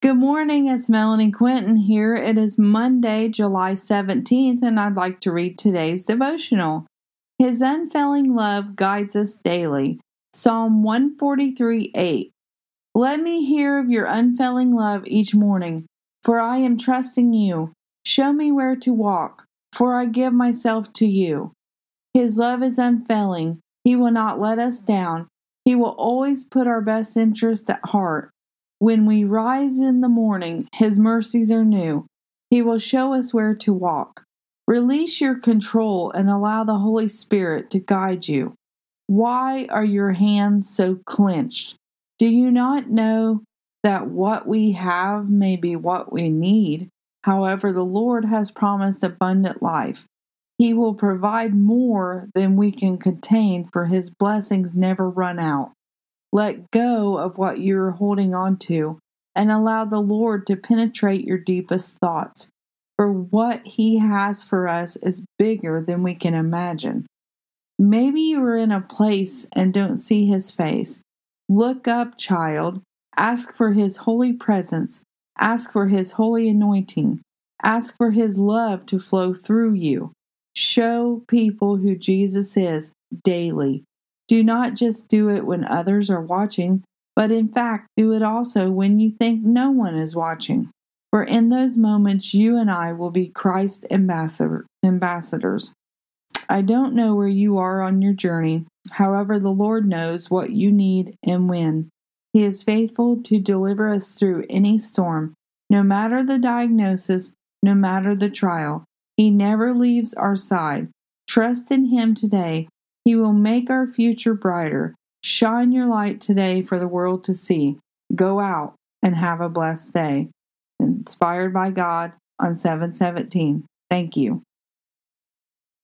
Good morning, it's Melanie Quinton here. It is Monday, July 17th, and I'd like to read today's devotional. His unfailing love guides us daily. Psalm 143 8. Let me hear of your unfailing love each morning, for I am trusting you. Show me where to walk, for I give myself to you. His love is unfailing. He will not let us down. He will always put our best interest at heart. When we rise in the morning, His mercies are new. He will show us where to walk. Release your control and allow the Holy Spirit to guide you. Why are your hands so clenched? Do you not know that what we have may be what we need? However, the Lord has promised abundant life. He will provide more than we can contain, for His blessings never run out. Let go of what you're holding on to and allow the Lord to penetrate your deepest thoughts. For what He has for us is bigger than we can imagine. Maybe you are in a place and don't see His face. Look up, child. Ask for His holy presence. Ask for His holy anointing. Ask for His love to flow through you. Show people who Jesus is daily. Do not just do it when others are watching, but in fact, do it also when you think no one is watching. For in those moments, you and I will be Christ ambassador, ambassadors. I don't know where you are on your journey. However, the Lord knows what you need and when. He is faithful to deliver us through any storm, no matter the diagnosis, no matter the trial. He never leaves our side. Trust in Him today he will make our future brighter. Shine your light today for the world to see. Go out and have a blessed day. Inspired by God on 717. Thank you.